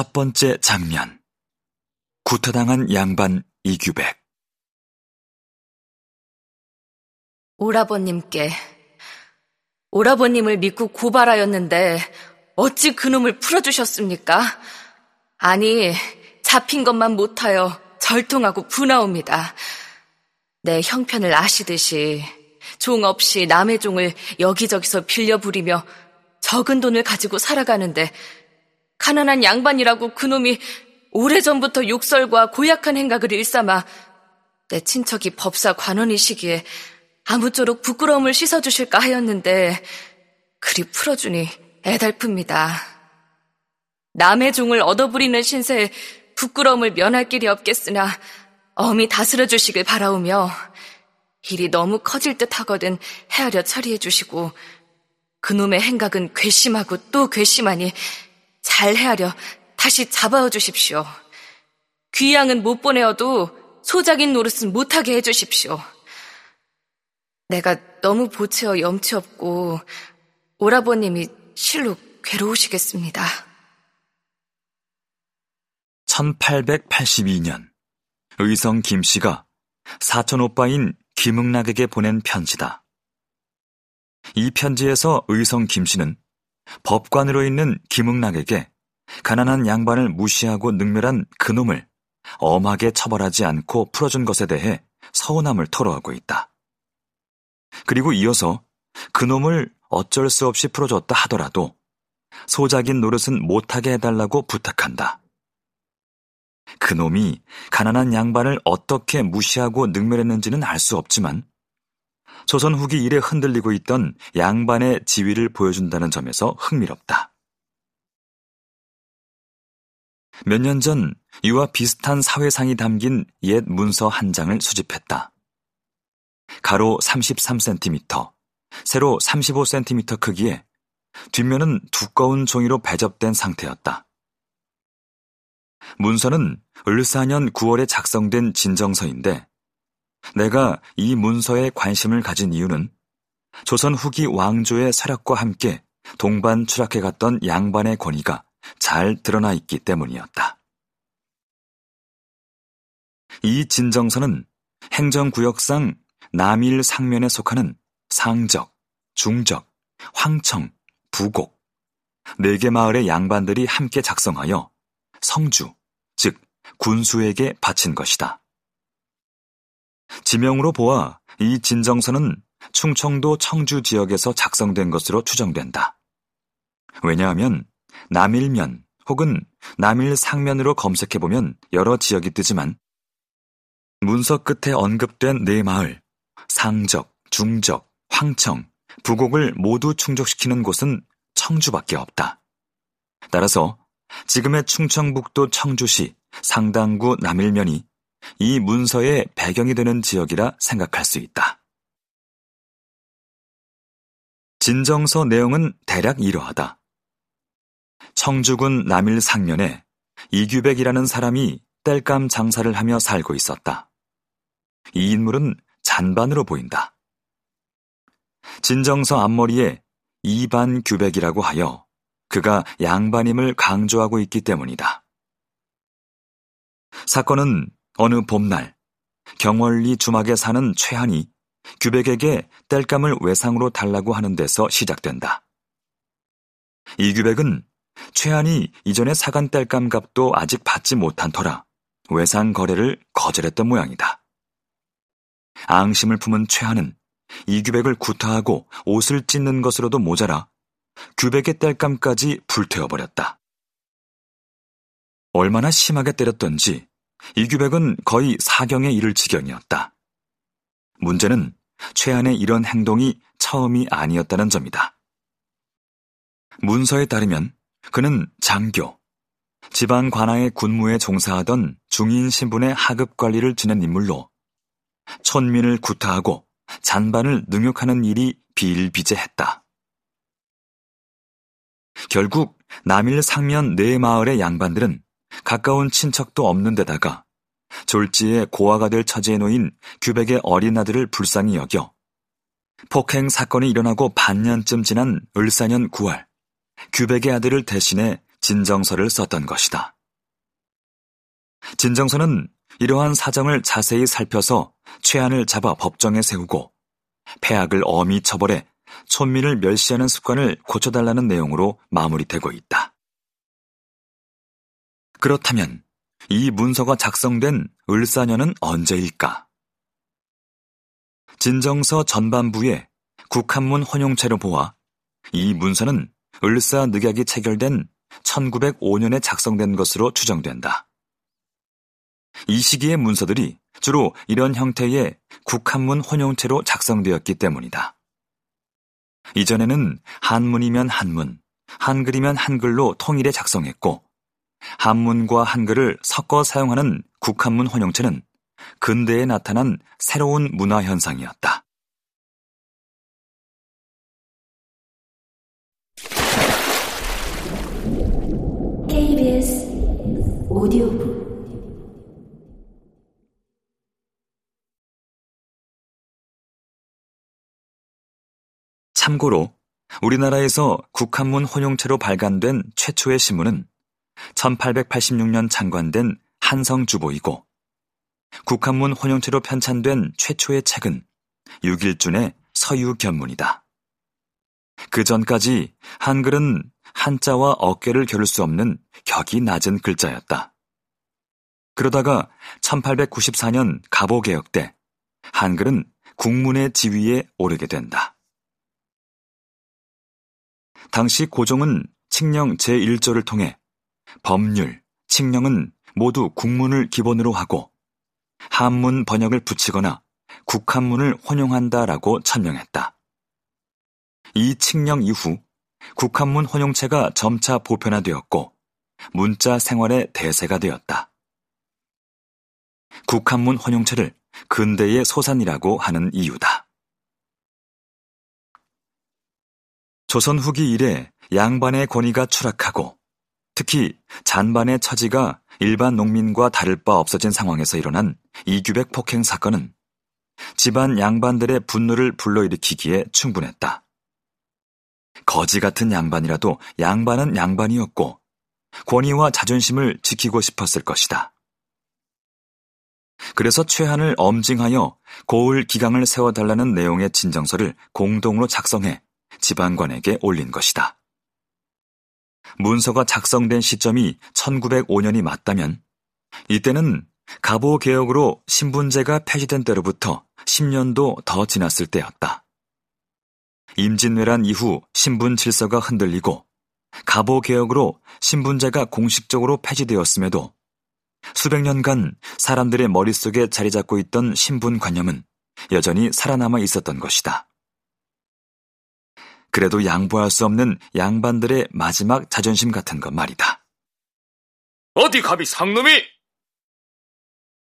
첫 번째 장면. 구타당한 양반 이규백. 오라버님께 오라버님을 믿고 고발하였는데 어찌 그놈을 풀어주셨습니까? 아니, 잡힌 것만 못하여 절통하고 분하옵니다. 내 형편을 아시듯이 종 없이 남의 종을 여기저기서 빌려 부리며 적은 돈을 가지고 살아가는데 가난한 양반이라고 그놈이 오래전부터 욕설과 고약한 행각을 일삼아 내 친척이 법사 관원이시기에 아무쪼록 부끄러움을 씻어주실까 하였는데 그리 풀어주니 애달픕니다. 남의 종을 얻어부리는 신세에 부끄러움을 면할 길이 없겠으나 엄히 다스려 주시길 바라오며 일이 너무 커질 듯 하거든 헤아려 처리해 주시고 그놈의 행각은 괘씸하고 또 괘씸하니 잘 헤아려 다시 잡아어 주십시오. 귀양은 못 보내어도 소작인 노릇은 못하게 해 주십시오. 내가 너무 보채어 염치 없고 오라버님이 실로 괴로우시겠습니다. 1882년 의성 김씨가 사촌 오빠인 김응락에게 보낸 편지다. 이 편지에서 의성 김씨는 법관으로 있는 김응락에게 가난한 양반을 무시하고 능멸한 그놈을 엄하게 처벌하지 않고 풀어준 것에 대해 서운함을 토로하고 있다. 그리고 이어서 그놈을 어쩔 수 없이 풀어줬다 하더라도 소작인 노릇은 못하게 해달라고 부탁한다. 그놈이 가난한 양반을 어떻게 무시하고 능멸했는지는 알 수 없지만 조선 후기 일에 흔들리고 있던 양반의 지위를 보여준다는 점에서 흥미롭다. 몇 년 전 이와 비슷한 사회상이 담긴 옛 문서 한 장을 수집했다. 가로 33cm, 세로 35cm 크기에 뒷면은 두꺼운 종이로 배접된 상태였다. 문서는 을사년 9월에 작성된 진정서인데 내가 이 문서에 관심을 가진 이유는 조선 후기 왕조의 서력과 함께 동반 추락해 갔던 양반의 권위가 잘 드러나 있기 때문이었다. 이 진정서는 행정구역상 남일 상면에 속하는 상적, 중적, 황청, 부곡 네 개 마을의 양반들이 함께 작성하여 성주, 즉 군수에게 바친 것이다. 지명으로 보아 이 진정서는 충청도 청주 지역에서 작성된 것으로 추정된다. 왜냐하면 남일면 혹은 남일 상면으로 검색해보면 여러 지역이 뜨지만 문서 끝에 언급된 네 마을, 상적, 중적, 황청, 부곡을 모두 충족시키는 곳은 청주밖에 없다. 따라서 지금의 충청북도 청주시 상당구 남일면이 이 문서의 배경이 되는 지역이라 생각할 수 있다. 진정서 내용은 대략 이러하다. 청주군 남일 상면에 이규백이라는 사람이 땔감 장사를 하며 살고 있었다. 이 인물은 잔반으로 보인다. 진정서 앞머리에 이반 규백이라고 하여 그가 양반임을 강조하고 있기 때문이다. 사건은 어느 봄날 경월리 주막에 사는 최한이 규백에게 땔감을 외상으로 달라고 하는 데서 시작된다. 이 규백은 최한이 이전에 사간 땔감 값도 아직 받지 못한 터라 외상 거래를 거절했던 모양이다. 앙심을 품은 최한은 이 규백을 구타하고 옷을 찢는 것으로도 모자라 규백의 땔감까지 불태워버렸다. 얼마나 심하게 때렸던지 이 규백은 거의 사경에 이를 지경이었다. 문제는 최한의 이런 행동이 처음이 아니었다는 점이다. 문서에 따르면 그는 장교, 지방 관아의 군무에 종사하던 중인 신분의 하급 관리를 지낸 인물로 천민을 구타하고 잔반을 능욕하는 일이 비일비재했다. 결국 남일 상면 네 마을의 양반들은 가까운 친척도 없는 데다가 졸지에 고아가 될 처지에 놓인 규백의 어린 아들을 불쌍히 여겨 폭행 사건이 일어나고 반년쯤 지난 을사년 9월 규백의 아들을 대신해 진정서를 썼던 것이다. 진정서는 이러한 사정을 자세히 살펴서 최안을 잡아 법정에 세우고 폐악을 엄히 처벌해 촌민을 멸시하는 습관을 고쳐달라는 내용으로 마무리되고 있다. 그렇다면 이 문서가 작성된 을사년은 언제일까? 진정서 전반부에 국한문 혼용체로 보아 이 문서는 을사 늑약이 체결된 1905년에 작성된 것으로 추정된다. 이 시기의 문서들이 주로 이런 형태의 국한문 혼용체로 작성되었기 때문이다. 이전에는 한문이면 한문, 한글이면 한글로 통일해 작성했고, 한문과 한글을 섞어 사용하는 국한문 혼용체는 근대에 나타난 새로운 문화 현상이었다. KBS 오디오북 참고로 우리나라에서 국한문 혼용체로 발간된 최초의 신문은 1886년 창관된 한성주보이고 국한문 혼용체로 편찬된 최초의 책은 6일준의 서유견문이다. 그 전까지 한글은 한자와 어깨를 겨룰 수 없는 격이 낮은 글자였다. 그러다가 1894년 가보개혁 때 한글은 국문의 지위에 오르게 된다. 당시 고종은 칙령 제1조를 통해 법률, 칙령은 모두 국문을 기본으로 하고 한문 번역을 붙이거나 국한문을 혼용한다라고 천명했다. 이 칙령 이후 국한문 혼용체가 점차 보편화되었고 문자 생활의 대세가 되었다. 국한문 혼용체를 근대의 소산이라고 하는 이유다. 조선 후기 이래 양반의 권위가 추락하고 특히 잔반의 처지가 일반 농민과 다를 바 없어진 상황에서 일어난 이규백 폭행 사건은 집안 양반들의 분노를 불러일으키기에 충분했다. 거지 같은 양반이라도 양반은 양반이었고 권위와 자존심을 지키고 싶었을 것이다. 그래서 최한을 엄징하여 고을 기강을 세워달라는 내용의 진정서를 공동으로 작성해 지방관에게 올린 것이다. 문서가 작성된 시점이 1905년이 맞다면 이때는 가보 개혁으로 신분제가 폐지된 때로부터 10년도 더 지났을 때였다. 임진왜란 이후 신분 질서가 흔들리고 가보 개혁으로 신분제가 공식적으로 폐지되었음에도 수백 년간 사람들의 머릿속에 자리 잡고 있던 신분관념은 여전히 살아남아 있었던 것이다. 그래도 양보할 수 없는 양반들의 마지막 자존심 같은 것 말이다. 어디 감히 상놈이